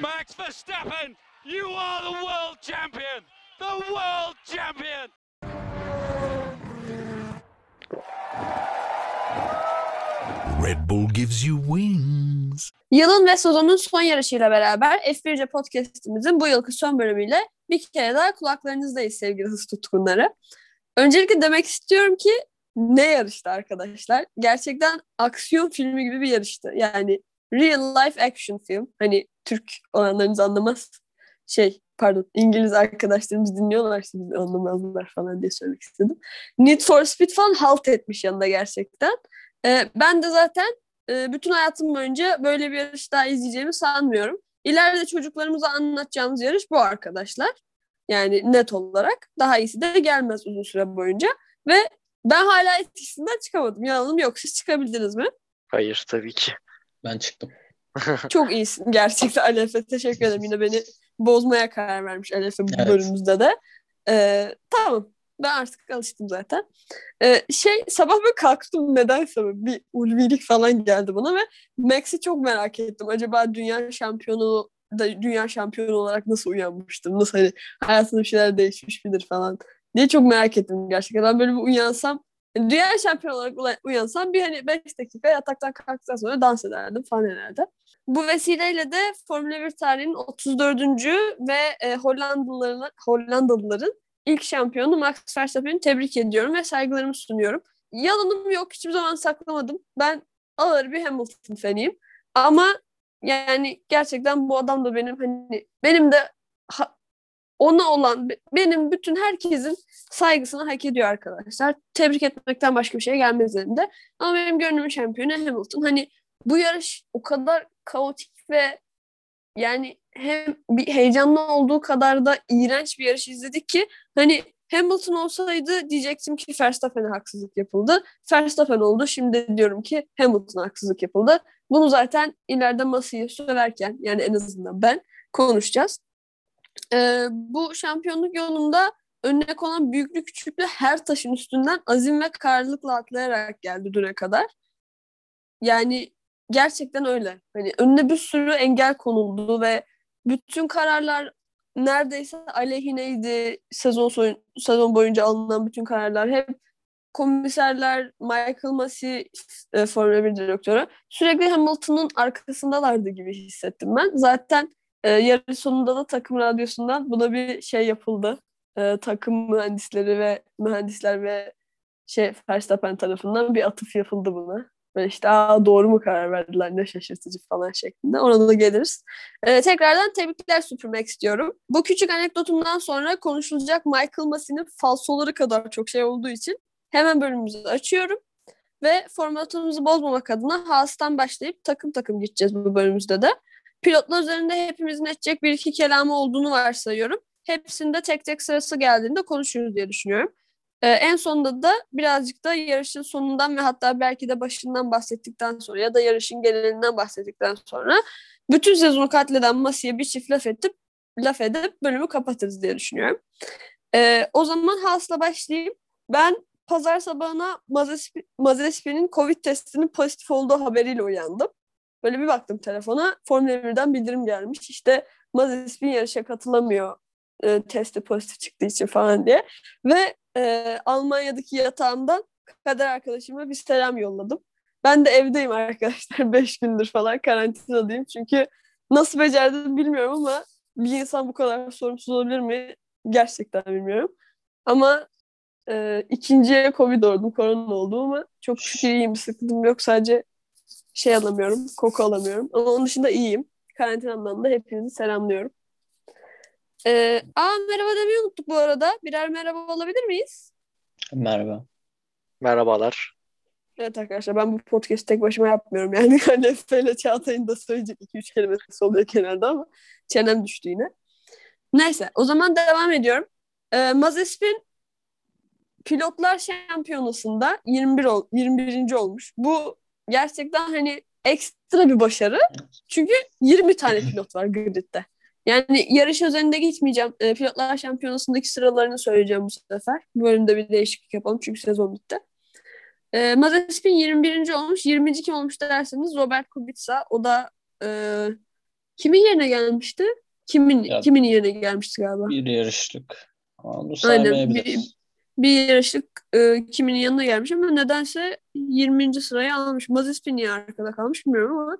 Max Verstappen, you are the world champion! The world champion! Red Bull gives you wings. Yılın ve sezonun son yarışıyla beraber F1C podcastimizin bu yılki son bölümüyle bir kere daha kulaklarınızdayız sevgili hız tutkunları. Öncelikle demek istiyorum ki ne yarıştı arkadaşlar? Gerçekten aksiyon filmi gibi bir yarıştı. Yani real life action film. Hani Türk olanlarınız anlamaz. Şey pardon İngiliz arkadaşlarımız dinliyorlar şimdi anlamazlar falan diye söylemek istedim. Need for Speed falan halt etmiş yanında gerçekten. Ee, ben de zaten e, bütün hayatım boyunca böyle bir yarış daha izleyeceğimi sanmıyorum. İleride çocuklarımıza anlatacağımız yarış bu arkadaşlar. Yani net olarak. Daha iyisi de gelmez uzun süre boyunca. Ve ben hala etkisinden çıkamadım. Yalanım yok. Siz çıkabildiniz mi? Hayır tabii ki. Ben çıktım. Çok iyisin gerçekten Alef'e. Teşekkür ederim. Yine beni bozmaya karar vermiş Alef'e bu Evet. bölümümüzde de. Ee, tamam. Ben artık alıştım zaten. Ee, şey sabah böyle kalktım nedense bir ulvilik falan geldi bana ve Max'i çok merak ettim. Acaba dünya şampiyonu da dünya şampiyonu olarak nasıl uyanmıştım? Nasıl hani hayatında bir şeyler değişmiş midir falan diye çok merak ettim gerçekten. Ben böyle bir uyansam dünya şampiyonu olarak uyansam bir hani 5 dakika yataktan kalktıktan sonra dans ederdim falan herhalde. Bu vesileyle de Formula 1 tarihinin 34. ve e, Hollandalıların, Hollandalıların ilk şampiyonu Max Verstappen'i tebrik ediyorum ve saygılarımı sunuyorum. Yalanım yok, hiçbir zaman saklamadım. Ben ağır bir Hamilton fanıyım. Ama yani gerçekten bu adam da benim hani benim de ha- ona olan be- benim bütün herkesin saygısını hak ediyor arkadaşlar. Tebrik etmekten başka bir şey gelmez elimde. Ama benim gönlümün şampiyonu Hamilton. Hani bu yarış o kadar kaotik ve yani hem bir heyecanlı olduğu kadar da iğrenç bir yarış izledik ki hani Hamilton olsaydı diyecektim ki Verstappen'e haksızlık yapıldı. Verstappen oldu. Şimdi diyorum ki Hamilton'a haksızlık yapıldı. Bunu zaten ileride masayı söylerken yani en azından ben konuşacağız. Ee, bu şampiyonluk yolunda önüne konan büyüklü küçüklü her taşın üstünden azim ve kararlılıkla atlayarak geldi düne kadar. Yani gerçekten öyle. Hani önüne bir sürü engel konuldu ve bütün kararlar neredeyse aleyhineydi. Sezon soyun, sezon boyunca alınan bütün kararlar hep komiserler Michael Massey e, Formula 1 direktörü sürekli Hamilton'ın arkasındalardı gibi hissettim ben. Zaten e, yarış sonunda da takım radyosundan buna bir şey yapıldı. E, takım mühendisleri ve mühendisler ve şey Verstappen tarafından bir atıf yapıldı buna. Ve işte Aa, doğru mu karar verdiler ne şaşırtıcı falan şeklinde. Ona da geliriz. Ee, tekrardan tebrikler süpürmek istiyorum. Bu küçük anekdotumdan sonra konuşulacak Michael Massey'nin falsoları kadar çok şey olduğu için hemen bölümümüzü açıyorum. Ve formatımızı bozmamak adına Haas'tan başlayıp takım takım gideceğiz bu bölümümüzde de. Pilotlar üzerinde hepimizin edecek bir iki kelamı olduğunu varsayıyorum. Hepsinde tek tek sırası geldiğinde konuşuruz diye düşünüyorum. Ee, en sonunda da birazcık da yarışın sonundan ve hatta belki de başından bahsettikten sonra ya da yarışın genelinden bahsettikten sonra bütün sezonu katleden Masi'ye bir çift laf edip laf edip bölümü kapatırız diye düşünüyorum. Ee, o zaman Haas'la başlayayım. Ben pazar sabahına Mazepin'in Covid testinin pozitif olduğu haberiyle uyandım. Böyle bir baktım telefona. Formula 1'den bildirim gelmiş. İşte Mazepin yarışa katılamıyor e, testi pozitif çıktığı için falan diye. Ve e, Almanya'daki yatağımdan kader arkadaşıma bir selam yolladım. Ben de evdeyim arkadaşlar. Beş gündür falan karantinadayım. Çünkü nasıl becerdim bilmiyorum ama bir insan bu kadar sorumsuz olabilir mi? Gerçekten bilmiyorum. Ama e, ikinciye Covid oldum, korona oldu ama çok şükür iyiyim. Sıkıntım yok. Sadece şey alamıyorum, koku alamıyorum. Ama onun dışında iyiyim. Karantinamdan da hepinizi selamlıyorum. Ee, aa merhaba demeyi unuttuk bu arada. Birer merhaba olabilir miyiz? Merhaba. Merhabalar. Evet arkadaşlar ben bu podcast'i tek başıma yapmıyorum. Yani hani ile Çağatay'ın da söyleyecek 2-3 kelimesi oluyor genelde ama çenem düştü yine. Neyse o zaman devam ediyorum. Ee, Mazepin pilotlar şampiyonasında 21 ol, 21. olmuş. Bu gerçekten hani ekstra bir başarı. Çünkü 20 tane pilot var gridde. Yani yarış özelinde gitmeyeceğim. E, pilotlar şampiyonasındaki sıralarını söyleyeceğim bu sefer. Bu bölümde bir değişiklik yapalım çünkü sezon bitti. E, Mazepin 21. olmuş. 20. kim olmuş derseniz Robert Kubica. O da e, kimin yerine gelmişti? Kimin Ya- kimin yerine gelmişti galiba? Bir yarışlık. Onu Aynen. Bir, bir yarışlık e, kiminin yanına gelmiş ama nedense 20. sırayı almış. Mazepin niye arkada kalmış bilmiyorum ama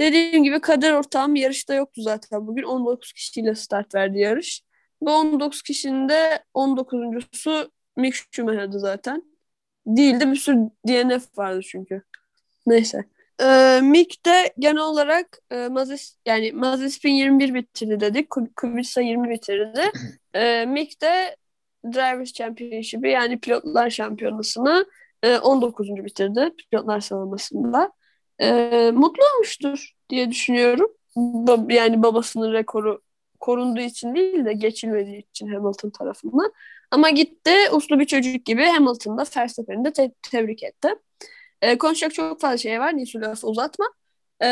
dediğim gibi kader ortağım yarışta yoktu zaten bugün. 19 kişiyle start verdi yarış. Bu 19 kişinin de 19.sü Mick Schumacher'dı zaten. Değildi bir sürü DNF vardı çünkü. Neyse. Ee, Mick de genel olarak e, Mazes, yani Mazepin 21 bitirdi dedik. Kub- Kubica 20 bitirdi. Ee, Mick de Drivers Championship'i yani pilotlar şampiyonasını e, 19. bitirdi pilotlar sıralamasında. E, mutlu olmuştur diye düşünüyorum. Ba- yani babasının rekoru korunduğu için değil de geçilmediği için Hamilton tarafından. Ama gitti uslu bir çocuk gibi Hamilton'da Verstappen'i de te- tebrik etti. E, konuşacak çok fazla şey var. Neyse lafı uzatma. E,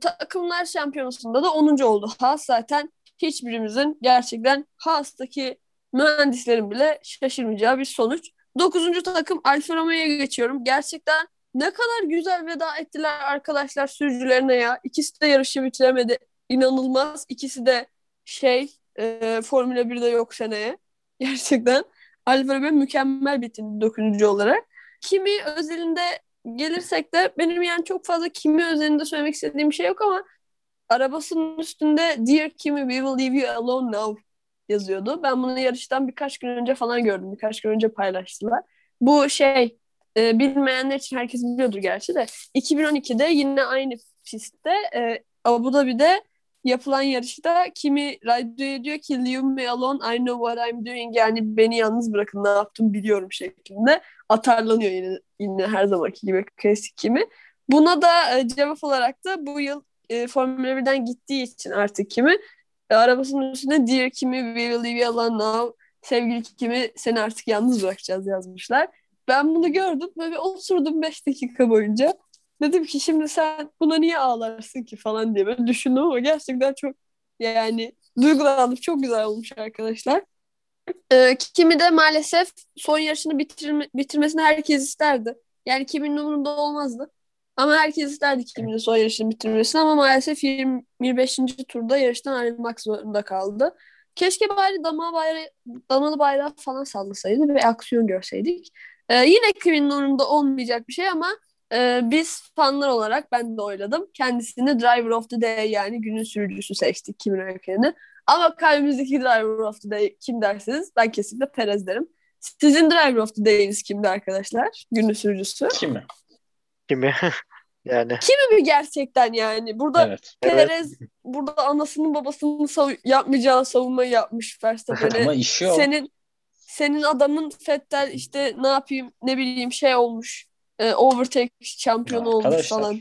takımlar şampiyonasında da 10. oldu. Haas zaten hiçbirimizin gerçekten Haas'taki mühendislerin bile şaşırmayacağı bir sonuç. 9. takım Alfa Romeo'ya geçiyorum. Gerçekten ne kadar güzel veda ettiler arkadaşlar sürücülerine ya. İkisi de yarışı bitiremedi. İnanılmaz. İkisi de şey e, Formula 1'de yok seneye. Gerçekten Alfa Romeo mükemmel bitirdi 9. olarak. Kimi özelinde gelirsek de benim yani çok fazla kimi özelinde söylemek istediğim şey yok ama arabasının üstünde Dear Kimi we will leave you alone now yazıyordu. Ben bunu yarıştan birkaç gün önce falan gördüm. Birkaç gün önce paylaştılar. Bu şey e, bilmeyenler için herkes biliyordur gerçi de 2012'de yine aynı pistte e, Abu Dhabi'de yapılan yarışta Kimi radyoya diyor ki leave me alone I know what I'm doing yani beni yalnız bırakın ne yaptım biliyorum şeklinde atarlanıyor yine, yine her zamanki gibi klasik Kimi. Buna da e, cevap olarak da bu yıl e, Formula 1'den gittiği için artık Kimi arabasının üstünde Dear Kimi we will leave you alone now sevgili Kimi seni artık yalnız bırakacağız yazmışlar. Ben bunu gördüm ve bir oturdum 5 dakika boyunca. Dedim ki şimdi sen buna niye ağlarsın ki falan diye böyle düşündüm ama gerçekten çok yani duygulandım. Çok güzel olmuş arkadaşlar. Ee, kimi de maalesef son yarışını bitirme, bitirmesini herkes isterdi. Yani kimin umurunda olmazdı. Ama herkes isterdi kimin de son yarışını bitirmesini ama maalesef 20, 25. turda yarıştan ayrılmak zorunda kaldı. Keşke bari dama bayrağı, damalı bayrağı falan sallasaydı ve aksiyon görseydik. Ee, yine Kimin'in umurunda olmayacak bir şey ama ee, biz fanlar olarak ben de oyladım. Kendisini Driver of the Day yani günün sürücüsü seçtik Kimi Räikkönen'i. Ama kalbimizdeki Driver of the Day kim derseniz ben kesinlikle Perez derim. Sizin Driver of the Day'iniz kimdi arkadaşlar? Günün sürücüsü. Kimi? Kimi? yani Kimi mi gerçekten yani? Burada Evet. Perez burada anasının babasının sav- yapmayacağı savunmayı yapmış Verstappen'e. Ama işi o. Senin senin adamın Fettel işte ne yapayım ne bileyim şey olmuş. E, overtake şampiyonu olmuş Arkadaşlar, falan.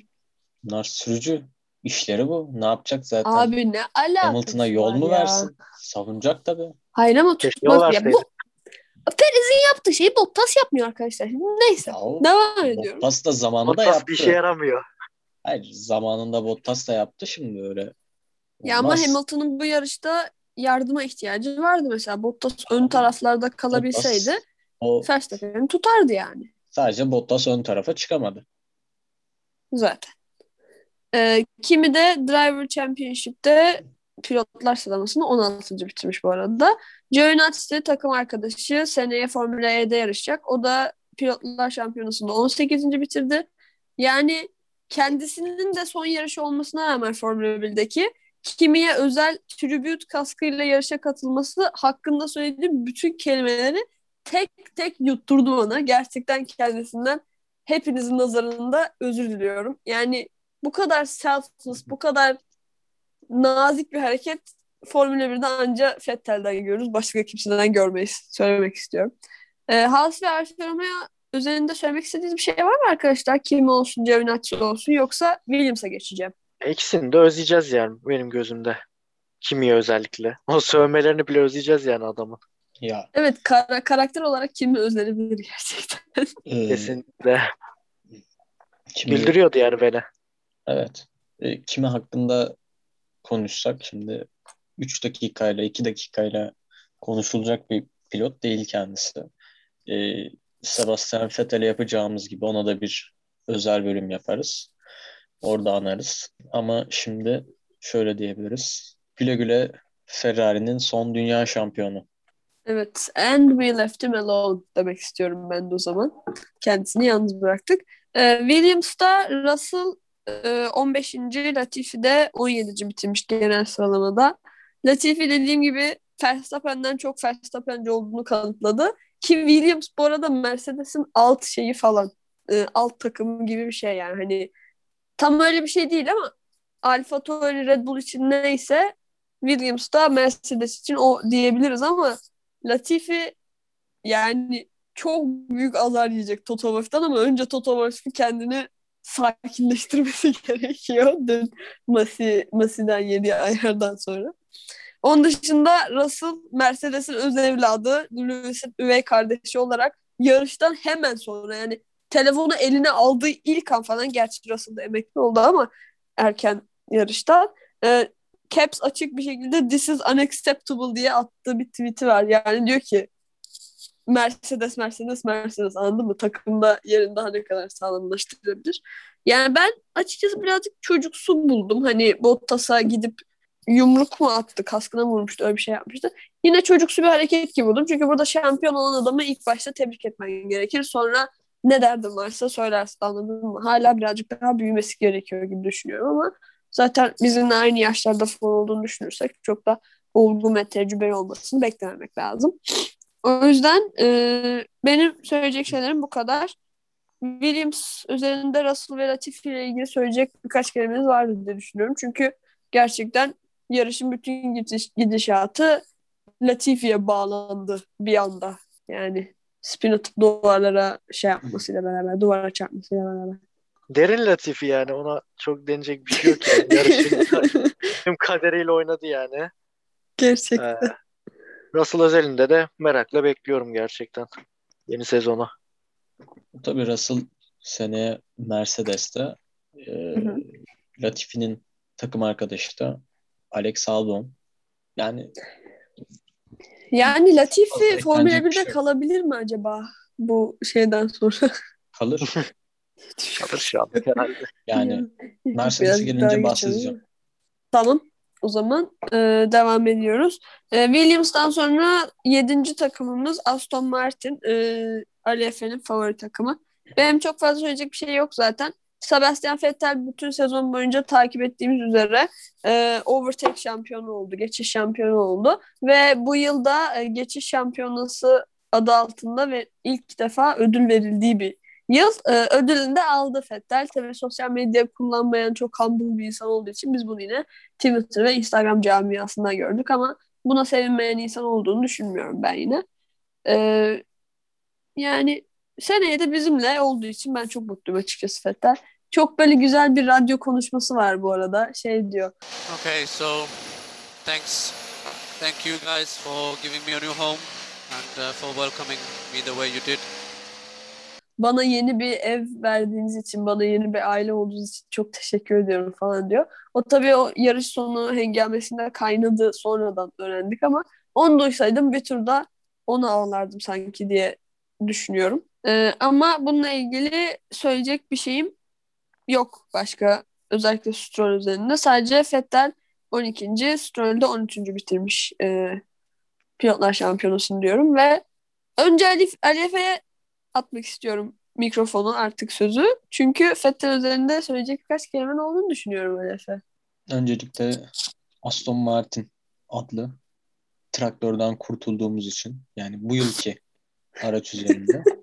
Bunlar sürücü. İşleri bu. Ne yapacak zaten? Abi ne alakası Hamilton'a yol mu ya? versin? Savunacak tabii. Hayır ama tutmak ya. Bu Perez'in yaptığı şeyi Bottas yapmıyor arkadaşlar. Neyse. Ya o Devam ediyorum. Bottas da zamanında Bottas yaptı. bir işe yaramıyor. Hayır zamanında Bottas da yaptı şimdi öyle. Ya ama Olmaz. Hamilton'ın bu yarışta yardıma ihtiyacı vardı mesela. Bottas ön taraflarda kalabilseydi Bottas, o Verstappen'i tutardı yani. sadece Bottas ön tarafa çıkamadı. Zaten. Ee, kimi de Driver Championship'te pilotlar sıralamasını 16. bitirmiş bu arada. Giovinazzi takım arkadaşı seneye Formula E'de yarışacak. O da pilotlar şampiyonasında 18. bitirdi. Yani kendisinin de son yarışı olmasına rağmen Formula 1'deki Kimi'ye özel tribute kaskıyla yarışa katılması hakkında söylediğim bütün kelimeleri tek tek yutturdu bana. Gerçekten kendisinden hepinizin nazarında özür diliyorum. Yani bu kadar selfless, bu kadar nazik bir hareket Formula 1'de anca Vettel'den görürüz. Başka kimseden görmeyiz. Söylemek istiyorum. Ee, Haas ve Alfa Romeo üzerinde söylemek istediğiniz bir şey var mı arkadaşlar? Kim olsun, Giovinazzi olsun yoksa Williams'a geçeceğim. İkisini de özleyeceğiz yani benim gözümde. Kimi özellikle. O sövmelerini bile özleyeceğiz yani adamın. Ya Evet kara- karakter olarak kimi özlenebilir gerçekten. e, Kesinlikle. kimi- Güldürüyordu yani beni. Evet. E, kimi hakkında konuşsak şimdi 3 dakikayla 2 dakikayla konuşulacak bir pilot değil kendisi. E, Sebastian Vettel'e yapacağımız gibi ona da bir özel bölüm yaparız. Orada anarız. Ama şimdi şöyle diyebiliriz. Güle güle Ferrari'nin son dünya şampiyonu. Evet. And we left him alone demek istiyorum ben de o zaman. Kendisini yalnız bıraktık. Ee, Williams'da Russell e, 15. Latifi de 17. bitirmiş genel sıralamada. Latifi dediğim gibi Verstappen'den çok Verstappen'ci olduğunu kanıtladı. Ki Williams bu arada Mercedes'in alt şeyi falan. e, alt takımı gibi bir şey yani. Hani tam öyle bir şey değil ama Alfa Tauri Red Bull için neyse Williams da Mercedes için o diyebiliriz ama Latifi yani çok büyük azar yiyecek Toto Wolff'tan ama önce Toto Wolff'un kendini sakinleştirmesi gerekiyor. Dün Masi, Masi'den yediği ayardan sonra. Onun dışında Russell Mercedes'in öz evladı, Lewis'in üvey kardeşi olarak yarıştan hemen sonra yani telefonu eline aldığı ilk an falan gerçi Russell da emekli oldu ama erken yarışta e, caps açık bir şekilde this is unacceptable diye attığı bir tweet'i var. Yani diyor ki Mercedes, Mercedes, Mercedes anladın mı? Takımda yerini daha ne kadar sağlamlaştırabilir. Yani ben açıkçası birazcık çocuksu buldum. Hani Bottas'a gidip yumruk mu attı, kaskına vurmuştu, öyle bir şey yapmıştı. Yine çocuksu bir hareket gibi buldum. Çünkü burada şampiyon olan adamı ilk başta tebrik etmen gerekir. Sonra ne derdin varsa söylersin anladın mı? Hala birazcık daha büyümesi gerekiyor gibi düşünüyorum ama zaten bizimle aynı yaşlarda falan olduğunu düşünürsek çok da olgun ve tecrübeli olmasını beklememek lazım. O yüzden e, benim söyleyecek şeylerim bu kadar. Williams üzerinde Russell ve Latifi ile ilgili söyleyecek birkaç kelimemiz vardı diye düşünüyorum. Çünkü gerçekten yarışın bütün gidiş, gidişatı Latifi'ye bağlandı bir anda. Yani spin atıp duvarlara şey yapmasıyla beraber, duvara çarpmasıyla beraber. Derin Latifi yani ona çok denecek bir şey yok yani. Yarışın tüm kaderiyle oynadı yani. Gerçekten. Ee, Russell özelinde de merakla bekliyorum gerçekten yeni sezonu. Tabii Russell seneye Mercedes'te e. Latifi'nin takım arkadaşı da Alex Albon. Yani Yani Latifi Formula bir 1'de şey kalabilir mi acaba bu şeyden sonra? kalır. Kalır şu an herhalde. Yani Mercedes'e gelince bahsedeceğim. Tamam. O zaman e, devam ediyoruz. E, Williams'tan sonra yedinci takımımız Aston Martin. E, Ali Efe'nin favori takımı. Benim çok fazla söyleyecek bir şey yok zaten. Sebastian Vettel bütün sezon boyunca takip ettiğimiz üzere e, overtake şampiyonu oldu. Geçiş şampiyonu oldu. Ve bu yılda e, geçiş şampiyonası adı altında ve ilk defa ödül verildiği bir yıl. E, ödülünü de aldı Vettel. Tabii sosyal medya kullanmayan çok humble bir insan olduğu için biz bunu yine Twitter ve Instagram camiasında gördük ama buna sevinmeyen insan olduğunu düşünmüyorum ben yine. Ee, yani seneye de bizimle olduğu için ben çok mutluyum açıkçası Vettel. Çok böyle güzel bir radyo konuşması var bu arada. Şey diyor. Okay, so thanks, thank you guys for giving me a new home and uh, for welcoming me the way you did. Bana yeni bir ev verdiğiniz için, bana yeni bir aile olduğunuz için çok teşekkür ediyorum falan diyor. O tabii o yarış sonu hengamesinde kaynadı sonradan öğrendik ama onu duysaydım bir turda onu ağlardım sanki diye düşünüyorum. Ee, ama bununla ilgili söyleyecek bir şeyim yok başka. Özellikle Stroll üzerinde. Sadece Vettel 12. Stroll de 13. bitirmiş e, pilotlar şampiyonasını diyorum ve önce Ali, Ali Efe'ye atmak istiyorum mikrofonu artık sözü. Çünkü Vettel üzerinde söyleyecek birkaç kelimen olduğunu düşünüyorum Ali Efe. Öncelikle Aston Martin adlı traktörden kurtulduğumuz için yani bu yılki araç üzerinde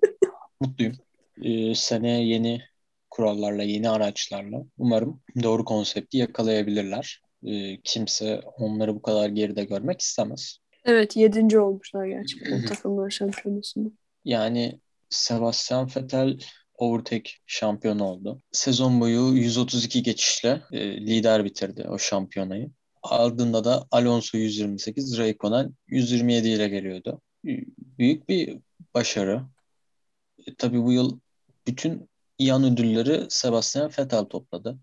mutluyum. Ee, seneye yeni kurallarla, yeni araçlarla umarım doğru konsepti yakalayabilirler. Ee, kimse onları bu kadar geride görmek istemez. Evet yedinci olmuşlar gerçekten takımlar şampiyonasında. Yani Sebastian Vettel overtake şampiyonu oldu. Sezon boyu 132 geçişle e, lider bitirdi o şampiyonayı. Ardında da Alonso 128, Raikkonen 127 ile geliyordu. Büyük bir başarı. E, tabii bu yıl bütün yan ödülleri Sebastian Vettel topladı.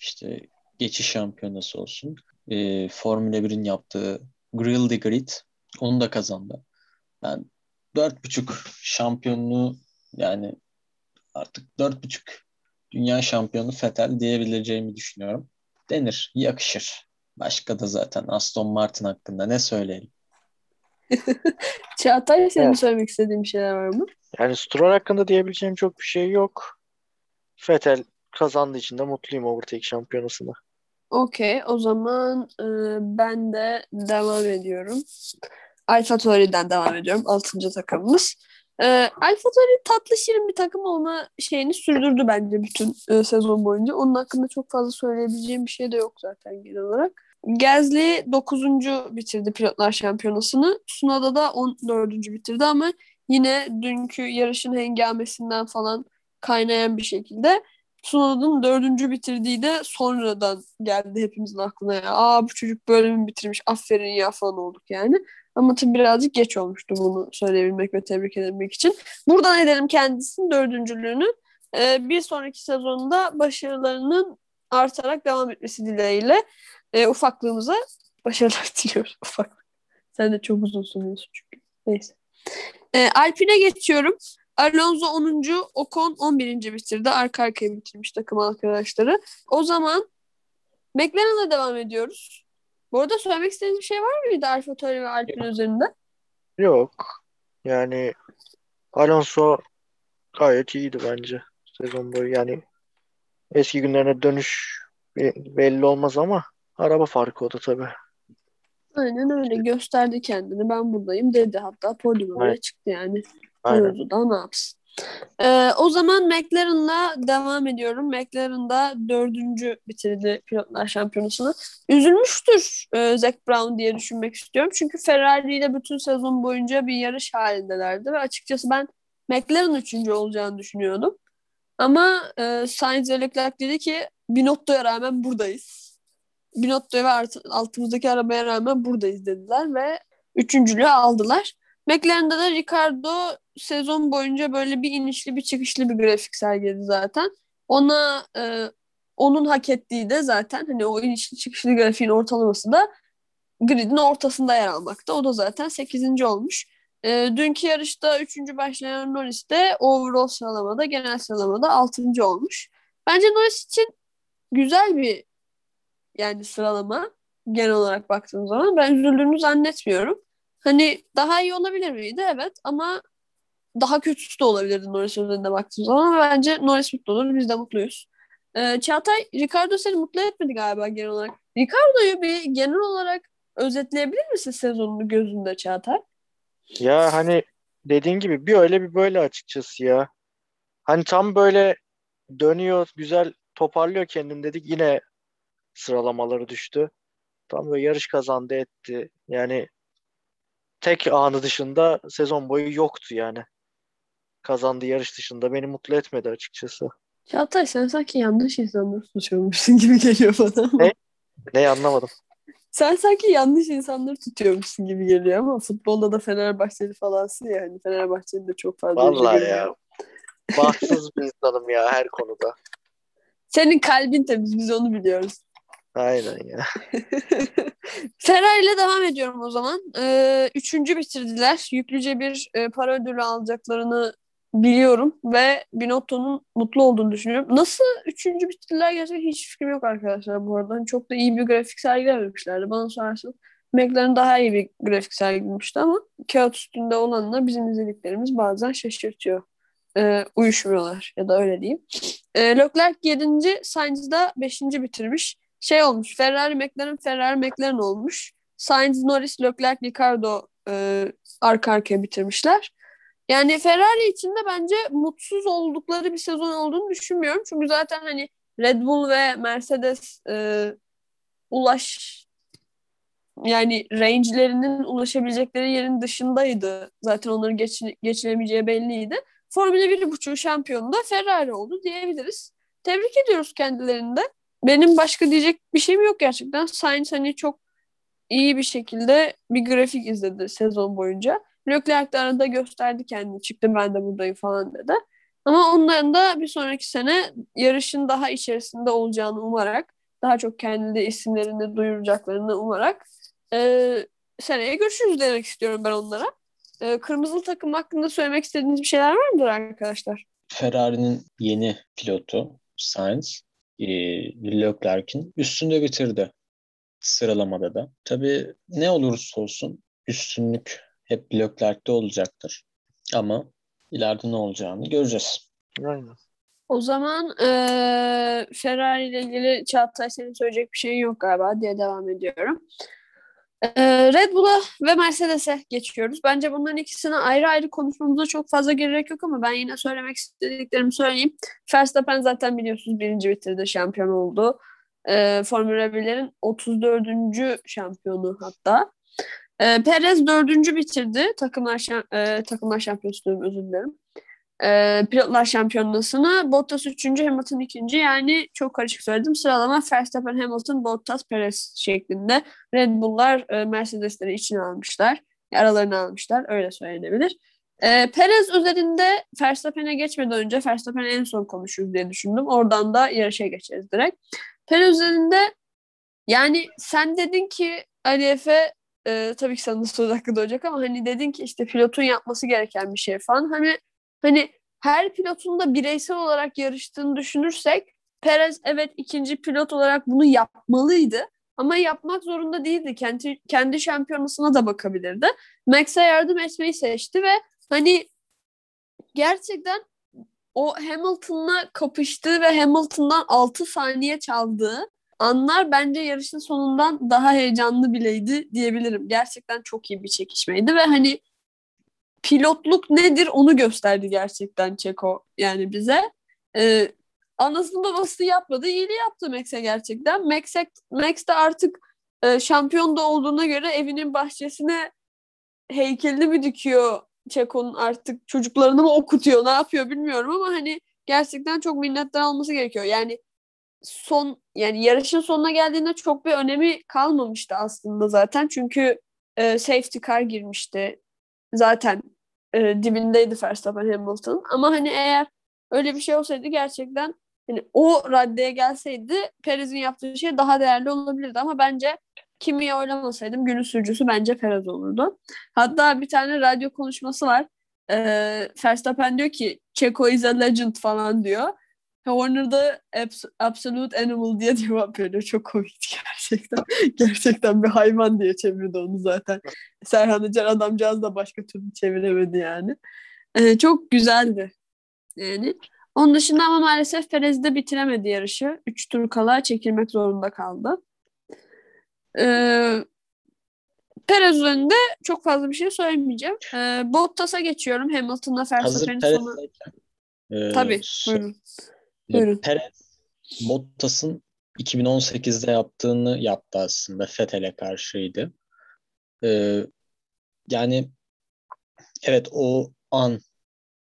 İşte geçiş şampiyonası olsun. E, Formula 1'in yaptığı Grill the Grid onu da kazandı. Yani dört buçuk şampiyonluğu yani artık dört buçuk dünya şampiyonu Vettel diyebileceğimi düşünüyorum. Denir, yakışır. Başka da zaten Aston Martin hakkında ne söyleyelim? Çağatay senin Evet. söylemek istediğin bir şeyler var mı? Yani Stroll hakkında diyebileceğim çok bir şey yok. Vettel kazandığı için de mutluyum overtake şampiyonasına. Okey, o zaman e, ben de devam ediyorum. Alfa Tauri'den devam ediyorum. Altıncı takımımız. E, Alfa Tauri tatlı şirin bir takım olma şeyini sürdürdü bence bütün e, sezon boyunca. Onun hakkında çok fazla söyleyebileceğim bir şey de yok zaten genel olarak. Gasly 9. bitirdi pilotlar şampiyonasını. Tsunoda da 14. bitirdi ama yine dünkü yarışın hengamesinden falan kaynayan bir şekilde Tsunoda'nın dördüncü bitirdiği de sonradan geldi hepimizin aklına ya. Aa bu çocuk böyle mi bitirmiş aferin ya falan olduk yani. Ama tabii birazcık geç olmuştu bunu söyleyebilmek ve tebrik edebilmek için. Buradan edelim kendisinin dördüncülüğünü. Ee, bir sonraki sezonda başarılarının artarak devam etmesi dileğiyle e, ufaklığımıza başarılar diliyorum. Ufaklık. Sen de çok uzun sunuyorsun çünkü. Neyse. E, Alpine geçiyorum. Alonso 10. Ocon 11. bitirdi. Arka arkaya bitirmiş takım arkadaşları. O zaman McLaren'la devam ediyoruz. Bu arada söylemek istediğiniz bir şey var mıydı Alfa Tauri ve Alpine üzerinde? Yok. Yani Alonso gayet iyiydi bence sezon boyu. Yani eski günlerine dönüş be- belli olmaz ama araba farkı o da tabii. Aynen öyle gösterdi kendini. Ben buradayım dedi. Hatta podyuma Evet. çıktı yani. Aynen. Da ne yapsın? Ee, o zaman McLaren'la devam ediyorum. McLaren da dördüncü bitirdi pilotlar şampiyonasını. Üzülmüştür e, Zac Brown diye düşünmek istiyorum. Çünkü Ferrari ile bütün sezon boyunca bir yarış halindelerdi ve açıkçası ben McLaren üçüncü olacağını düşünüyordum. Ama e, Sainz ve Leclerc dedi ki Binotto'ya rağmen buradayız. Binotto'ya ve altımızdaki arabaya rağmen buradayız dediler ve üçüncülüğü aldılar. McLaren'da da Ricardo sezon boyunca böyle bir inişli bir çıkışlı bir grafik sergiledi zaten. Ona e, onun hak ettiği de zaten hani o inişli çıkışlı grafiğin ortalaması da gridin ortasında yer almakta. O da zaten 8. olmuş. E, dünkü yarışta 3. başlayan Norris de overall sıralamada, genel sıralamada 6. olmuş. Bence Norris için güzel bir yani sıralama genel olarak baktığım zaman ben üzüldüğünü zannetmiyorum. Hani daha iyi olabilir miydi? Evet ama daha kötüsü de olabilirdi Norris üzerinde baktığım zaman ama bence Norris mutlu olur. Biz de mutluyuz. Ee, Çağatay, Ricardo seni mutlu etmedi galiba genel olarak. Ricardo'yu bir genel olarak özetleyebilir misin sezonunu gözünde Çağatay? Ya hani dediğin gibi bir öyle bir böyle açıkçası ya. Hani tam böyle dönüyor, güzel toparlıyor kendini dedik. Yine sıralamaları düştü. Tam böyle yarış kazandı etti. Yani tek anı dışında sezon boyu yoktu yani. Kazandığı yarış dışında beni mutlu etmedi açıkçası. Çağatay sen sanki yanlış insanları tutuyormuşsun gibi geliyor bana. Ne? Ne anlamadım. Sen sanki yanlış insanları tutuyormuşsun gibi geliyor ama futbolda da Fenerbahçeli falansın ya. Hani Fenerbahçeli de çok fazla Vallahi ya. Bahtsız bir insanım ya her konuda. Senin kalbin temiz biz onu biliyoruz. Aynen ya. Ferrari ile devam ediyorum o zaman. Ee, üçüncü bitirdiler. Yüklüce bir e, para ödülü alacaklarını biliyorum ve Binotto'nun mutlu olduğunu düşünüyorum. Nasıl üçüncü bitirdiler gerçekten hiç fikrim yok arkadaşlar bu arada. Hani çok da iyi bir grafik sergilememişlerdi. Bana sorarsan McLaren daha iyi bir grafik sergilemişti ama kağıt üstünde olanla bizim izlediklerimiz bazen şaşırtıyor. Ee, uyuşmuyorlar ya da öyle diyeyim. Ee, Leclerc 7. Sainz da 5. bitirmiş şey olmuş. Ferrari McLaren Ferrari McLaren olmuş. Sainz, Norris, Leclerc, Ricardo e, arka arkaya bitirmişler. Yani Ferrari için de bence mutsuz oldukları bir sezon olduğunu düşünmüyorum. Çünkü zaten hani Red Bull ve Mercedes e, ulaş yani range'lerinin ulaşabilecekleri yerin dışındaydı. Zaten onların geç, geçilemeyeceği belliydi. Formula 1.5 şampiyonu da Ferrari oldu diyebiliriz. Tebrik ediyoruz kendilerini de. Benim başka diyecek bir şeyim yok gerçekten. Sainz hani çok iyi bir şekilde bir grafik izledi sezon boyunca. Leclerc de arada gösterdi kendini. Çıktı ben de buradayım falan dedi. Ama onların da bir sonraki sene yarışın daha içerisinde olacağını umarak daha çok kendi isimlerini duyuracaklarını umarak e, seneye görüşürüz demek istiyorum ben onlara. E, kırmızılı takım hakkında söylemek istediğiniz bir şeyler var mıdır arkadaşlar? Ferrari'nin yeni pilotu Sainz e, Leclerc'in üstünde bitirdi. sıralamada da. Tabii ne olursa olsun üstünlük hep Leclerc'te olacaktır. Ama ileride ne olacağını göreceğiz. Aynen. O zaman eee Ferrari ile ilgili Çağatay senin söyleyecek bir şeyin yok galiba diye devam ediyorum. Eee, Red Bull'a ve Mercedes'e geçiyoruz. Bence bunların ikisini ayrı ayrı konuşmamıza çok fazla gerek yok ama ben yine söylemek istediklerimi söyleyeyim. Verstappen zaten biliyorsunuz birinci bitirdi, şampiyon oldu. Eee Formula 1'lerin 34. şampiyonu hatta. Eee Perez dördüncü bitirdi. Takımlar, şam- eee, takımlar şampiyonası diyorum, özür dilerim. Eee, pilotlar şampiyonasını. Bottas 3. Hamilton 2. Yani çok karışık söyledim. Sıralama Verstappen, Hamilton, Bottas, Perez şeklinde. Red Bull'lar e, Mercedes'leri içine almışlar. Aralarına almışlar. Öyle söylenebilir. Eee, Perez üzerinde Verstappen'e geçmeden önce Verstappen'e en son konuşuruz diye düşündüm. Oradan da yarışa geçeriz direkt. Perez üzerinde yani sen dedin ki Ali Efe e, tabii ki sana söz hakkı doğacak ama hani dedin ki işte pilotun yapması gereken bir şey falan. Hani hani her pilotun da bireysel olarak yarıştığını düşünürsek Perez evet ikinci pilot olarak bunu yapmalıydı. Ama yapmak zorunda değildi. Kendi, kendi şampiyonasına da bakabilirdi. Max'e yardım etmeyi seçti ve hani gerçekten o Hamilton'la kapıştığı ve Hamilton'dan 6 saniye çaldığı anlar bence yarışın sonundan daha heyecanlı bileydi diyebilirim. Gerçekten çok iyi bir çekişmeydi ve hani pilotluk nedir onu gösterdi gerçekten Çeko yani bize. Ee, anasını babası yapmadı. iyiliği yaptı Max'e gerçekten. Max'e, Max de artık e, şampiyon da olduğuna göre evinin bahçesine heykelini mi dikiyor Çeko'nun artık çocuklarını mı okutuyor ne yapıyor bilmiyorum ama hani gerçekten çok minnettar olması gerekiyor. Yani son yani yarışın sonuna geldiğinde çok bir önemi kalmamıştı aslında zaten. Çünkü e, safety car girmişti. Zaten e, dibindeydi Verstappen Hamilton. Ama hani eğer öyle bir şey olsaydı gerçekten hani o raddeye gelseydi Perez'in yaptığı şey daha değerli olabilirdi ama bence Kimi'yi oylamasaydım günün sürücüsü bence Perez olurdu. Hatta bir tane radyo konuşması var. Ee, Verstappen diyor ki Checo is a legend falan diyor. Horner'da abs- Absolute Animal diye cevap veriyor. Çok komikti gerçekten. gerçekten bir hayvan diye çevirdi onu zaten. Serhan Acar adamcağız da başka türlü çeviremedi yani. Ee, çok güzeldi. Yani. Onun dışında ama maalesef Perez de bitiremedi yarışı. Üç tur kala çekilmek zorunda kaldı. Ee, Perez üzerinde çok fazla bir şey söylemeyeceğim. Ee, Bottas'a geçiyorum. Hamilton'la Verstappen'in sonu. Perez'deyken e, Tabii. Buyurun. E, buyurun. Perez Bottas'ın 2018'de yaptığını yaptı aslında. Vettel'e karşıydı. E, yani evet o an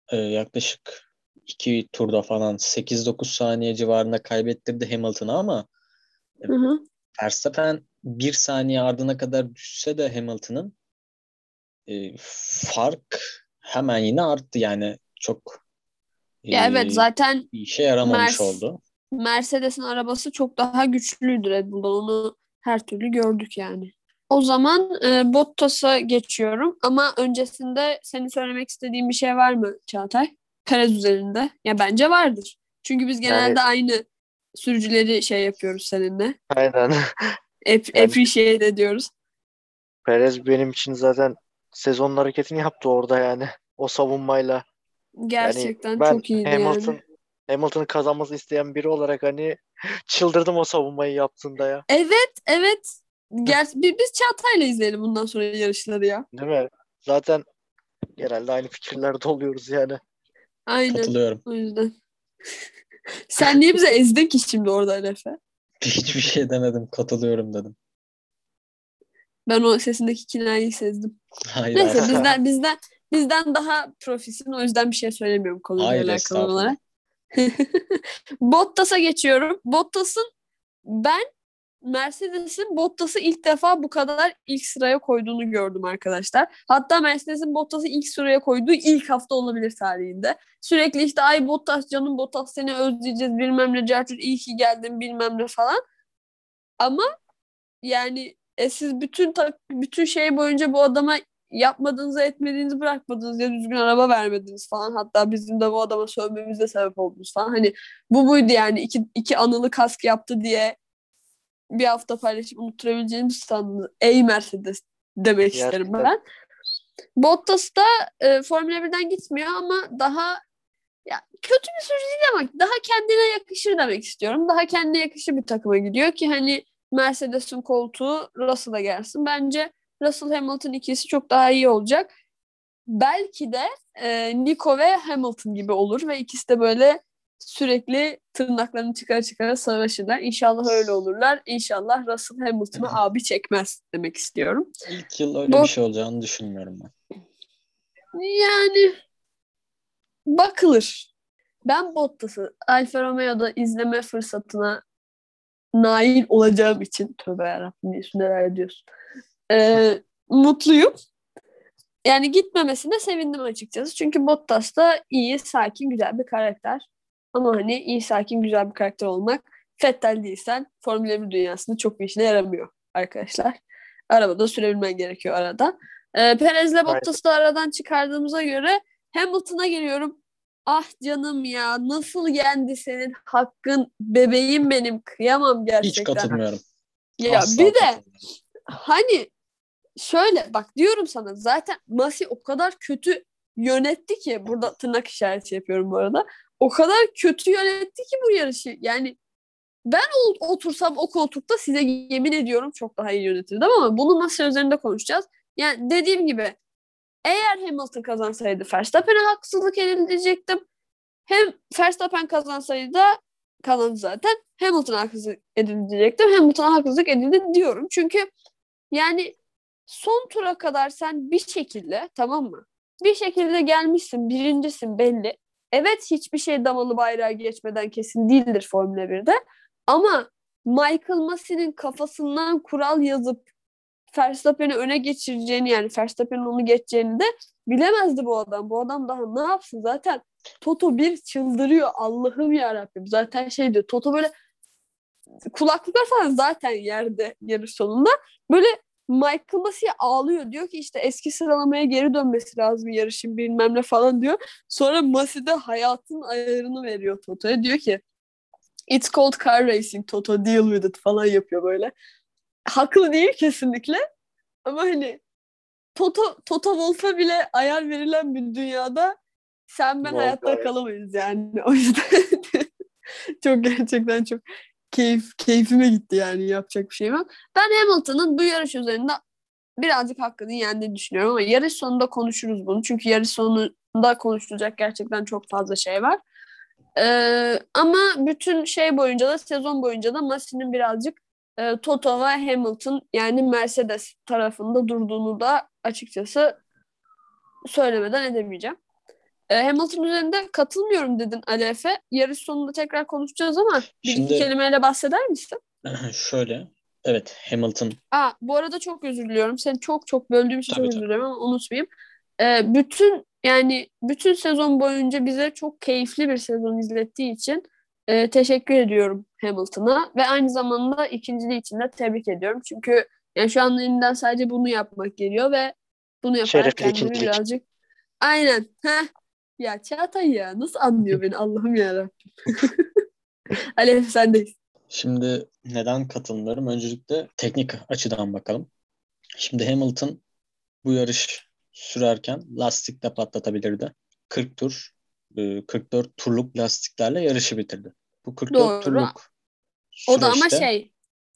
e, yaklaşık iki turda falan 8-9 saniye civarında kaybettirdi Hamilton'a ama Hı hı. Verstappen bir saniye ardına kadar düşse de Hamilton'ın e, fark hemen yine arttı yani çok Ya e, evet zaten bir işe yaramamış Mers- oldu. Mercedes'in arabası çok daha güçlüydü Red Bull'dan. Onu her türlü gördük yani. O zaman e, Bottas'a geçiyorum. Ama öncesinde senin söylemek istediğin bir şey var mı Çağatay? Perez üzerinde. Ya bence vardır. Çünkü biz genelde Yani- aynı sürücüleri şey yapıyoruz seninle. Aynen. Ap- Yani- appreciate ediyoruz. Perez benim için zaten sezonun hareketini yaptı orada yani. O savunmayla. Gerçekten ben çok iyiydi Hamilton yani. Hamilton'ın kazanması isteyen biri olarak hani çıldırdım o savunmayı yaptığında ya. Evet, evet. Ger- bi- biz Çağatay'la izleyelim bundan sonra yarışları ya. Değil mi? Zaten genelde aynı fikirlerde oluyoruz yani. Aynen. Katılıyorum. O yüzden. Sen niye bize ezdin ki şimdi orada Efe? Hiçbir şey demedim. Katılıyorum dedim. Ben o sesindeki kinayı sezdim. Hayır. Neyse bizden bizden bizden daha profesin o yüzden bir şey söylemiyorum konuyla Hayır, alakalı olarak. Bottas'a geçiyorum. Bottas'ın ben Mercedes'in Bottas'ı ilk defa bu kadar ilk sıraya koyduğunu gördüm arkadaşlar. Hatta Mercedes'in Bottas'ı ilk sıraya koyduğu ilk hafta olabilir tarihinde. Sürekli işte ay Bottas canım Bottas seni özleyeceğiz bilmem ne Certur iyi ki geldin bilmem ne falan. Ama yani e, siz bütün bütün şey boyunca bu adama yapmadığınızı etmediğinizi bırakmadınız ya düzgün araba vermediniz falan. Hatta bizim de bu adama sövmemize sebep oldunuz falan. Hani bu buydu yani iki, iki anılı kask yaptı diye bir hafta paylaşıp unutturabileceğimiz sandı. Ey Mercedes demek isterim Gerçekten. ben. Bottas da e, Formula 1'den gitmiyor ama daha ya kötü bir sürücü değil ama daha kendine yakışır demek istiyorum. Daha kendine yakışır bir takıma gidiyor ki hani Mercedes'in koltuğu Russell'a gelsin. Bence Russell Hamilton ikisi çok daha iyi olacak. Belki de e, Nico ve Hamilton gibi olur ve ikisi de böyle sürekli tırnaklarını çıkara çıkara savaşırlar. İnşallah öyle olurlar. İnşallah Russell Hamilton'a abi çekmez demek istiyorum. İlk yıl öyle Bu- bir şey olacağını düşünmüyorum ben. Yani bakılır. Ben Bottas'ı Alfa Romeo'da izleme fırsatına nail olacağım için tövbe yarabbim neler diyorsun. Ee, mutluyum. Yani gitmemesine sevindim açıkçası. Çünkü Bottas da iyi, sakin, güzel bir karakter. Ama hani iyi, sakin, güzel bir karakter olmak Fettel değilsen Formula 1 dünyasında çok bir işine yaramıyor arkadaşlar. Arabada sürebilmen gerekiyor arada. Ee, Perez'le Bottas'ı da aradan çıkardığımıza göre Hamilton'a geliyorum. Ah canım ya nasıl yendi senin hakkın bebeğim benim kıyamam Hiç gerçekten. katılmıyorum. Ya Asla bir de hani şöyle bak diyorum sana zaten Masi o kadar kötü yönetti ki burada tırnak işareti yapıyorum bu arada. O kadar kötü yönetti ki bu yarışı. Yani ben otursam o koltukta size yemin ediyorum çok daha iyi yönetirdim ama bunu masa üzerinde konuşacağız. Yani dediğim gibi eğer Hamilton kazansaydı Verstappen'e haksızlık edilecektim. Hem Verstappen kazansaydı da kazandı zaten. Hamilton'a haksızlık edilecektim. Hamilton'a haksızlık edildi diyorum. Çünkü yani son tura kadar sen bir şekilde tamam mı? Bir şekilde gelmişsin, birincisin belli. Evet hiçbir şey damalı bayrağı geçmeden kesin değildir Formula 1'de. Ama Michael Massey'nin kafasından kural yazıp Verstappen'i öne geçireceğini yani Verstappen'in onu geçeceğini de bilemezdi bu adam. Bu adam daha ne yapsın zaten Toto bir çıldırıyor Allah'ım ya Rabbim. Zaten şey diyor Toto böyle kulaklıklar falan zaten yerde yarış sonunda. Böyle Michael Massey ağlıyor. Diyor ki işte eski sıralamaya geri dönmesi lazım yarışın bilmem ne falan diyor. Sonra Massey de hayatın ayarını veriyor Toto'ya. Diyor ki It's called car racing Toto deal with it falan yapıyor böyle. Haklı değil kesinlikle. Ama hani Toto, Toto Wolff'a bile ayar verilen bir dünyada sen ben Vallahi. hayatta kalamayız yani. O yüzden çok gerçekten çok keyif keyfime gitti yani yapacak bir şey yok. Ben Hamilton'ın bu yarış üzerinde birazcık hakkını yendiğini düşünüyorum ama yarış sonunda konuşuruz bunu. Çünkü yarış sonunda konuşulacak gerçekten çok fazla şey var. Ee, ama bütün şey boyunca da sezon boyunca da Massey'nin birazcık e, Toto ve Hamilton yani Mercedes tarafında durduğunu da açıkçası söylemeden edemeyeceğim. E, Hamilton üzerinde katılmıyorum dedin Ali Efe. Yarış sonunda tekrar konuşacağız ama bir Şimdi- iki kelimeyle bahseder misin? Şöyle. Evet Hamilton Aa, bu arada çok özür diliyorum. Seni çok çok böldüğüm için Tabii, çok özür dilerim ama unutmayayım. Ee, bütün yani bütün sezon boyunca bize çok keyifli bir sezon izlettiği için e, teşekkür ediyorum Hamilton'a ve aynı zamanda ikinciliği için de tebrik ediyorum. Çünkü yani şu an elinden sadece bunu yapmak geliyor ve bunu yaparak Şerefli kendimi ikincilik. birazcık aynen heh. Ya Çağatay ya nasıl anlıyor beni Allah'ım yarabbim. Ali sendeyiz. Şimdi neden katılmıyorum? Öncelikle teknik açıdan bakalım. Şimdi Hamilton bu yarış sürerken lastik de patlatabilirdi. 40 tur, e, 44 turluk lastiklerle yarışı bitirdi. Bu 44 Doğru. turluk O da ama süreçte- şey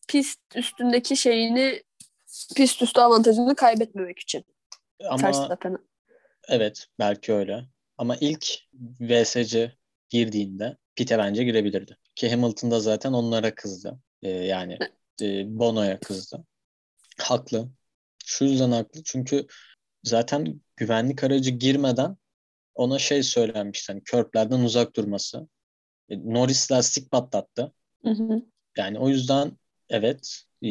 pist üstündeki şeyini pist üstü avantajını kaybetmemek için ama evet belki öyle. Ama ilk VSC girdiğinde pite bence girebilirdi. Ki Hamilton da zaten onlara kızdı. E, yani e, Bono'ya kızdı. Haklı. Şu yüzden haklı. Çünkü zaten güvenlik aracı girmeden ona şey söylenmişti. Hani körplerden uzak durması. E, Norris lastik patlattı. Hı hı. Yani o yüzden evet e,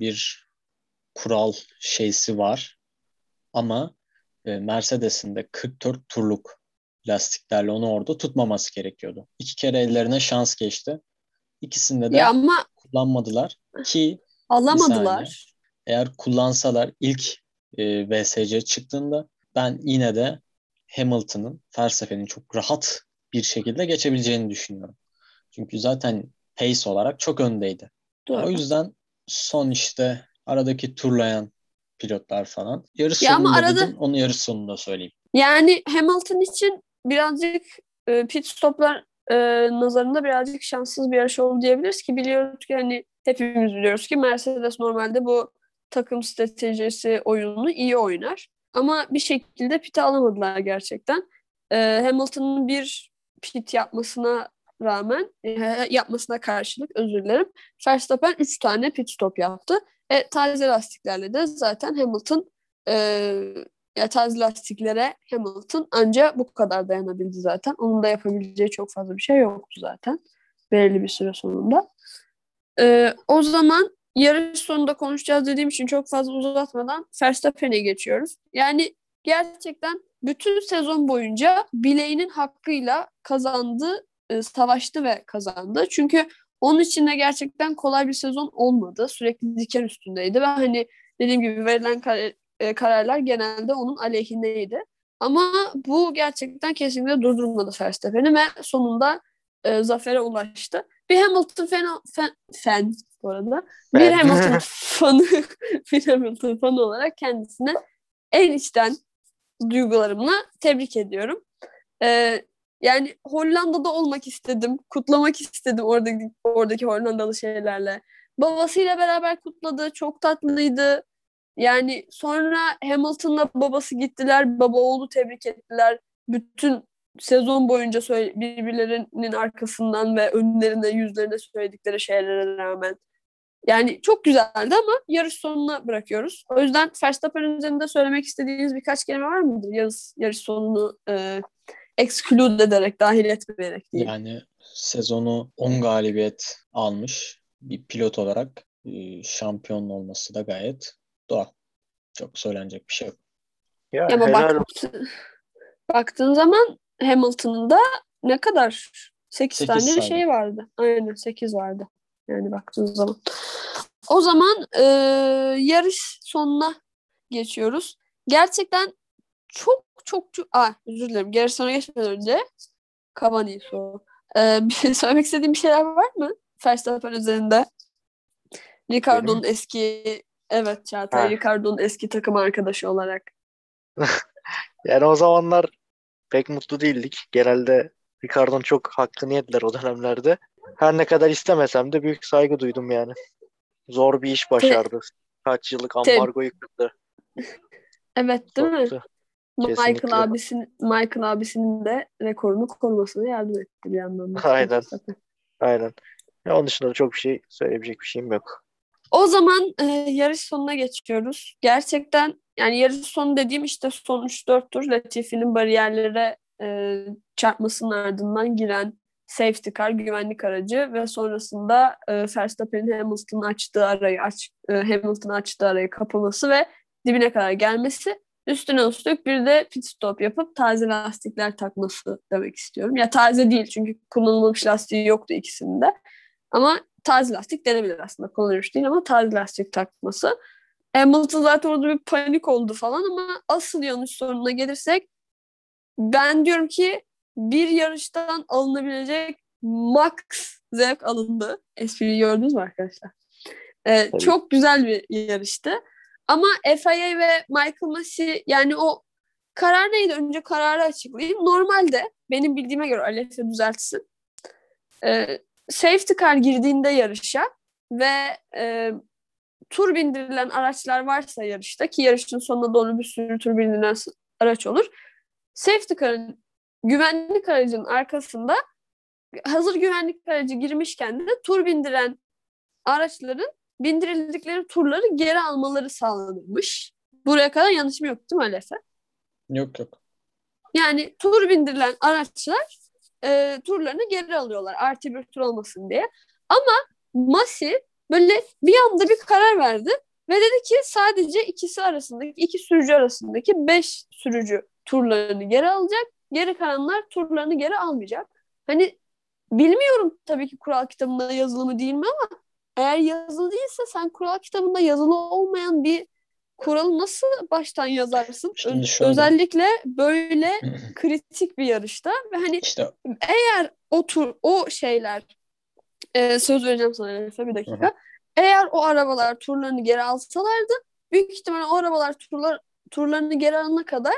bir kural şeysi var. Ama e, Mercedes'in de 44 turluk lastiklerle onu orada tutmaması gerekiyordu. İki kere ellerine şans geçti. İkisinde de Ya ama kullanmadılar ki alamadılar. eğer kullansalar ilk e, VSC çıktığında ben yine de Hamilton'ın Verstappen'in çok rahat bir şekilde geçebileceğini düşünüyorum. Çünkü zaten pace olarak çok öndeydi. Doğru. O yüzden son işte aradaki turlayan pilotlar falan. Yarış Ya ama sonunda arada- dedim, onu yarış sonunda söyleyeyim. Yani Hamilton için birazcık e, pit stoplar e, nazarında birazcık şanssız bir yarış oldu diyebiliriz ki biliyoruz ki hani hepimiz biliyoruz ki Mercedes normalde bu takım stratejisi oyununu iyi oynar. Ama bir şekilde pit alamadılar gerçekten. E, Hamilton'ın bir pit yapmasına rağmen e, yapmasına karşılık özür dilerim. Verstappen 3 tane pit stop yaptı. E, taze lastiklerle de zaten Hamilton e, ya taze lastiklere Hamilton anca bu kadar dayanabildi zaten. Onun da yapabileceği çok fazla bir şey yoktu zaten. Belirli bir süre sonunda. Ee, o zaman yarış sonunda konuşacağız dediğim için çok fazla uzatmadan Verstappen'e geçiyoruz. Yani gerçekten bütün sezon boyunca bileğinin hakkıyla kazandı, e, savaştı ve kazandı. Çünkü onun için de gerçekten kolay bir sezon olmadı. Sürekli diken üstündeydi ve hani dediğim gibi verilen e, kararlar genelde onun aleyhineydi. Ama bu gerçekten kesinlikle durdurmadı Verstappen'i ve sonunda e, zafere ulaştı. Bir Hamilton fan, fan, fan bu arada. Bir Ben. Hamilton fanı bir Hamilton fanı olarak kendisine en içten duygularımla tebrik ediyorum. E, yani Hollanda'da olmak istedim. Kutlamak istedim oradaki, oradaki Hollandalı şeylerle. Babasıyla beraber kutladı. Çok tatlıydı. Yani sonra Hamilton'la babası gittiler. Baba oğlu tebrik ettiler. Bütün sezon boyunca birbirlerinin arkasından ve önlerinde yüzlerinde söyledikleri şeylere rağmen. Yani çok güzeldi ama yarış sonuna bırakıyoruz. O yüzden Verstappen üzerinde söylemek istediğiniz birkaç kelime var mıdır? Yarış, yarış sonunu e, exclude ederek, dahil etmeyerek diyeyim. Yani sezonu 10 galibiyet almış bir pilot olarak e, şampiyon olması da gayet doğal. Çok söylenecek bir şey yok. Ya Ama helal bak, baktığın zaman Hamilton'ın da ne kadar? 8 Sekiz tane bir saydım. şey vardı. Aynen 8 vardı. Yani baktığın zaman. O zaman e, yarış sonuna geçiyoruz. Gerçekten çok çok çok... Aa, özür dilerim. Yarış sonuna geçmeden önce Cavani soru. E, bir şey söylemek istediğim bir şeyler var mı? Verstappen üzerinde. Ricardo'nun eski... Evet Çağatay. Ricardo'nun eski takım arkadaşı olarak. Yani o zamanlar pek mutlu değildik. Genelde Ricardo'nun çok hakkını yediler o dönemlerde. Her ne kadar istemesem de büyük saygı duydum yani. Zor bir iş başardı. Kaç yıllık ambargoyu kırdı. Evet değil mi? soktu. Michael Kesinlikle. abisinin Michael abisinin de rekorunu korumasına yardım etti bir yandan da. Aynen. Aynen. Ya onun dışında da çok bir şey söyleyebilecek bir şeyim yok. O zaman e, yarış sonuna geçiyoruz. Gerçekten yani yarış sonu dediğim işte son 3-4 tur Latifi'nin bariyerlere e, çarpmasının ardından giren safety car, güvenlik aracı ve sonrasında e, Verstappen'in Hamilton'ın açtığı arayı aç, e, Hamilton'ın açtığı arayı kapaması ve dibine kadar gelmesi. Üstüne üstlük bir de pit stop yapıp taze lastikler takması demek istiyorum. Ya taze değil çünkü kullanılmamış lastiği yoktu ikisinde. Ama taze lastik denebilir aslında. Kullanılmış değil ama taze lastik takması. Hamilton zaten orada bir panik oldu falan ama asıl yanlış sorununa gelirsek ben diyorum ki bir yarıştan alınabilecek max zevk alındı. Espriyi gördünüz mü arkadaşlar? Ee, Tabii. çok güzel bir yarıştı. Ama FIA ve Michael Masi yani o karar neydi? Önce kararı açıklayayım. Normalde benim bildiğime göre Alefe düzeltsin. Ee, safety car girdiğinde yarışa ve e, tur bindirilen araçlar varsa yarışta ki yarışın sonuna doğru bir sürü tur bindirilen araç olur. Safety car'ın güvenlik aracının arkasında hazır güvenlik aracı girmişken de tur bindiren araçların bindirildikleri turları geri almaları sağlanırmış. Buraya kadar yanlışım yok değil mi Alefe? Yok yok. Yani tur bindirilen araçlar e, turlarını geri alıyorlar. Artı bir tur olmasın diye. Ama Masi böyle bir anda bir karar verdi ve dedi ki sadece ikisi arasındaki, iki sürücü arasındaki beş sürücü turlarını geri alacak. Geri kalanlar turlarını geri almayacak. Hani bilmiyorum tabii ki kural kitabında yazılı mı değil mi ama eğer yazılı değilse sen kural kitabında yazılı olmayan bir kuralı nasıl baştan yazarsın? Şimdi şöyle. Özellikle böyle kritik bir yarışta ve hani İşte eğer o tur o şeyler e, söz vereceğim sana Efe bir dakika. eğer o arabalar turlarını geri alsalardı büyük ihtimalle o arabalar turlar, turlarını geri alana kadar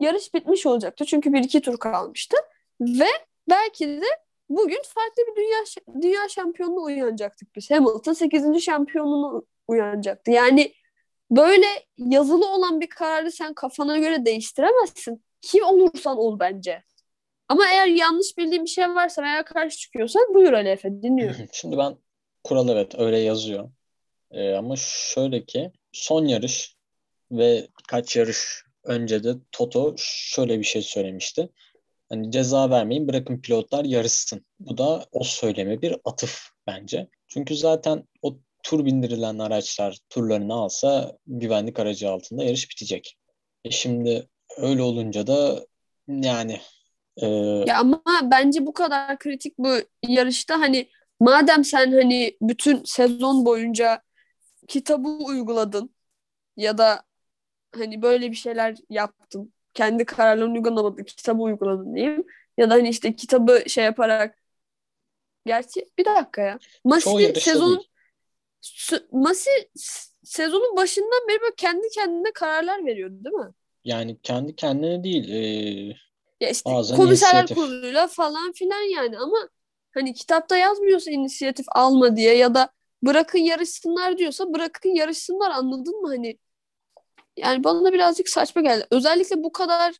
yarış bitmiş olacaktı. Çünkü bir iki tur kalmıştı. Ve belki de bugün farklı bir dünya dünya şampiyonluğu uyanacaktık biz. Hamilton 8. şampiyonluğuna uyanacaktı. Yani böyle yazılı olan bir kararı sen kafana göre değiştiremezsin. Kim olursan ol bence. Ama eğer yanlış bildiğim bir şey varsa veya karşı çıkıyorsan buyur Ali Efe dinliyorum. Şimdi ben kural evet öyle yazıyor. Ee, ama şöyle ki son yarış ve kaç yarış önce de Toto şöyle bir şey söylemişti. Hani ceza vermeyin bırakın pilotlar yarışsın. Bu da o söyleme bir atıf bence. Çünkü zaten o tur bindirilen araçlar turlarını alsa güvenlik aracı altında yarış bitecek. E şimdi öyle olunca da yani e, Ya ama bence bu kadar kritik bu yarışta hani madem sen hani bütün sezon boyunca kitabı uyguladın ya da hani böyle bir şeyler yaptın. Kendi kararlarını uygulamadın, kitabı uyguladın diyeyim. Ya da hani işte kitabı şey yaparak Gerçi bir dakika ya. Masi Çoğu yarışta sezonun Masi sezonun başından beri böyle kendi kendine kararlar veriyordu değil mi? yani kendi kendine değil e, Ya işte Bazen komiserler inisiyatif. kuruluyla falan filan yani ama hani kitapta yazmıyorsa inisiyatif alma diye ya da bırakın yarışsınlar diyorsa bırakın yarışsınlar anladın mı hani yani bana birazcık saçma geldi. Özellikle bu kadar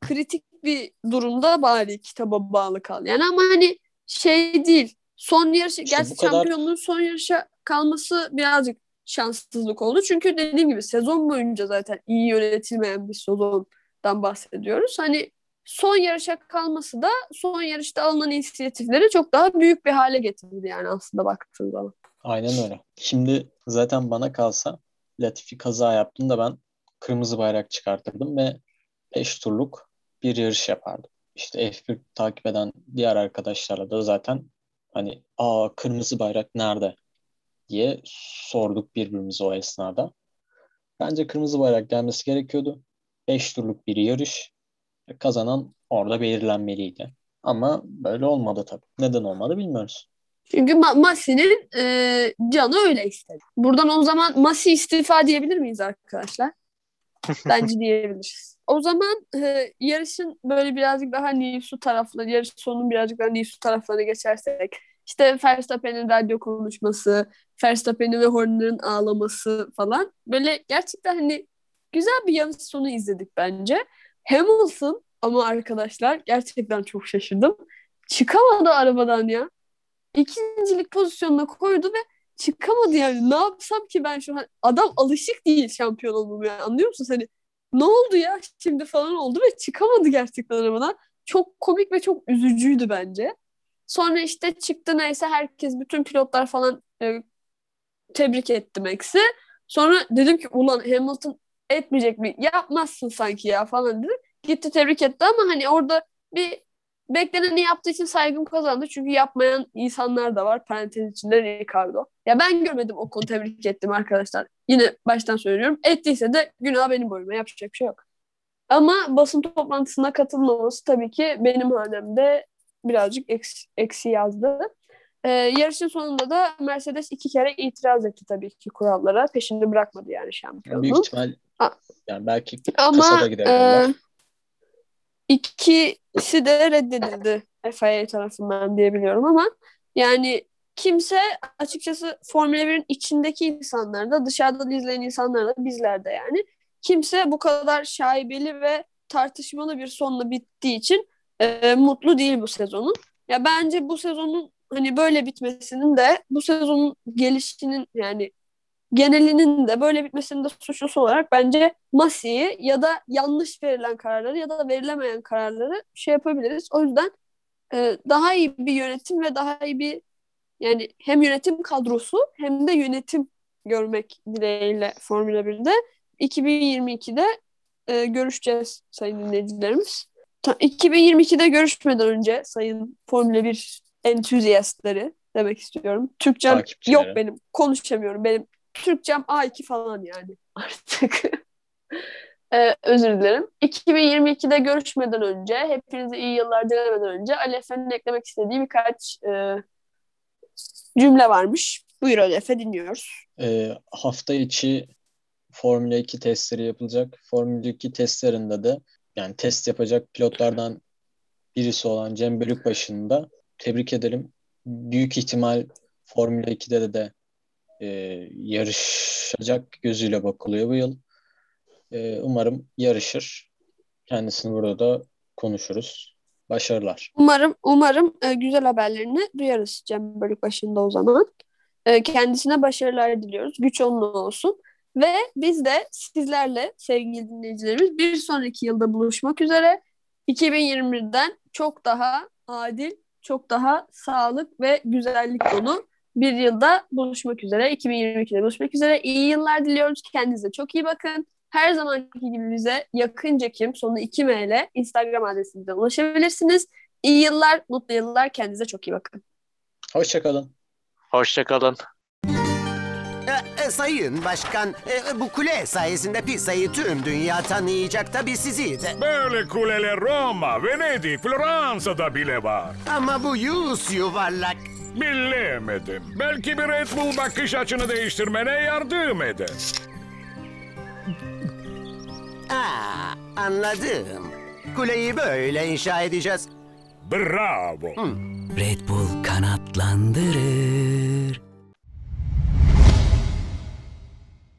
kritik bir durumda bari kitaba bağlı kal. Yani ama hani şey değil. Son yarış, İşte gerçi kadar- şampiyonluğun son yarışa kalması birazcık şanssızlık oldu. Çünkü dediğim gibi sezon boyunca zaten iyi yönetilmeyen bir sezondan bahsediyoruz. Hani son yarışa kalması da son yarışta alınan inisiyatifleri çok daha büyük bir hale getirdi yani aslında baktığın zaman. Aynen öyle. Şimdi zaten bana kalsa Latifi kaza yaptığında ben kırmızı bayrak çıkartırdım ve 5 turluk bir yarış yapardım. İşte F1 takip eden diğer arkadaşlarla da zaten hani aa kırmızı bayrak nerede diye sorduk birbirimize o esnada. Bence kırmızı bayrak gelmesi gerekiyordu. 5 turluk bir yarış. Kazanan orada belirlenmeliydi. Ama böyle olmadı tabii. Neden olmadı bilmiyoruz. Çünkü Ma- Masi'nin e, canı öyle istedi. Buradan o zaman Masi istifa diyebilir miyiz arkadaşlar? Bence diyebiliriz. O zaman e, yarışın böyle birazcık daha Nisu tarafları, yarış sonunun birazcık daha Nisu taraflarına geçersek. İşte Verstappen'in radyo konuşması, Verstappen'in ve Horner'ın ağlaması falan. Böyle gerçekten hani güzel bir yarış sonu izledik bence. Hamilton ama arkadaşlar gerçekten çok şaşırdım. Çıkamadı arabadan ya. İkincilik pozisyonuna koydu ve çıkamadı yani. Ne yapsam ki ben şu an? Adam alışık değil şampiyon olmaya. Anlıyor musun? Hani ne oldu ya şimdi falan oldu ve çıkamadı gerçekten arabadan. Çok komik ve çok üzücüydü bence. Sonra işte çıktı neyse herkes bütün pilotlar falan e, tebrik etti Max'i. Sonra dedim ki ulan Hamilton etmeyecek mi? Yapmazsın sanki ya falan dedim. Gitti tebrik etti ama hani orada bir bekleneni yaptığı için saygım kazandı. Çünkü yapmayan insanlar da var. Parantez içinde Ricardo. Ya ben görmedim o konu tebrik ettim arkadaşlar. Yine baştan söylüyorum. Ettiyse de günah benim boyuma. Yapacak bir şey yok. Ama basın toplantısına katılmaması tabii ki benim hanemde birazcık eksi, eksi yazdı. Ee, yarışın sonunda da Mercedes iki kere itiraz etti tabii ki kurallara. Peşinde bırakmadı yani şampiyonluğu. Büyük ihtimal A- yani belki Ama kasada gidebilirler. e, ikisi de reddedildi FIA tarafından diyebiliyorum ama yani kimse açıkçası Formula 1'in içindeki insanlar da dışarıdan izleyen insanlar da bizler de yani kimse bu kadar şaibeli ve tartışmalı bir sonla bittiği için e, mutlu değil bu sezonun. Ya bence bu sezonun hani böyle bitmesinin de bu sezonun gelişinin yani genelinin de böyle bitmesinin de suçlusu olarak bence Masi'yi ya da yanlış verilen kararları ya da verilemeyen kararları şey yapabiliriz. O yüzden e, daha iyi bir yönetim ve daha iyi bir yani hem yönetim kadrosu hem de yönetim görmek dileğiyle Formula 1'de 2022'de e, görüşeceğiz sayın dinleyicilerimiz. Ta- 2022'de görüşmeden önce sayın Formula 1 entüziyastları demek istiyorum. Türkçem yok benim. Konuşamıyorum. Benim Türkçem A2 falan yani artık. Ee, özür dilerim. 2022'de görüşmeden önce, hepinize iyi yıllar dilemeden önce Ali Efe'nin eklemek istediği birkaç e, cümle varmış. Buyur Ali Efe dinliyoruz. Ee, hafta içi Formula 2 testleri yapılacak. Formula 2 testlerinde de yani test yapacak pilotlardan birisi olan Cem Bölükbaşı'nı da tebrik edelim. Büyük ihtimal Formula 2'de de, de e, yarışacak gözüyle bakılıyor bu yıl. E, umarım yarışır. Kendisini burada da konuşuruz. Başarılar. Umarım umarım e, güzel haberlerini duyarız Cem Bölükbaşı'nda o zaman. E, kendisine başarılar diliyoruz. Güç onunla olsun. Ve biz de sizlerle sevgili dinleyicilerimiz bir sonraki yılda buluşmak üzere. 2021'den çok daha adil, çok daha sağlık ve güzellik dolu bir yılda buluşmak üzere. 2022'de buluşmak üzere. İyi yıllar diliyoruz. Kendinize çok iyi bakın. Her zamanki gibi bize yakınca kim sonu 2M ile Instagram adresimizden ulaşabilirsiniz. İyi yıllar, mutlu yıllar. Kendinize çok iyi bakın. Hoşçakalın. Hoşçakalın. E, e, sayın başkan, e, bu kule sayesinde pizzayı tüm dünya tanıyacak tabii sizi de. Böyle kuleler Roma, Venedik, Floransa'da bile var. Ama bu yüz yuvarlak. Bilemedim. Belki bir Red Bull bakış açını değiştirmene yardım eder. Aa, anladım. Kuleyi böyle inşa edeceğiz. Bravo. Red Bull kanatlandırır.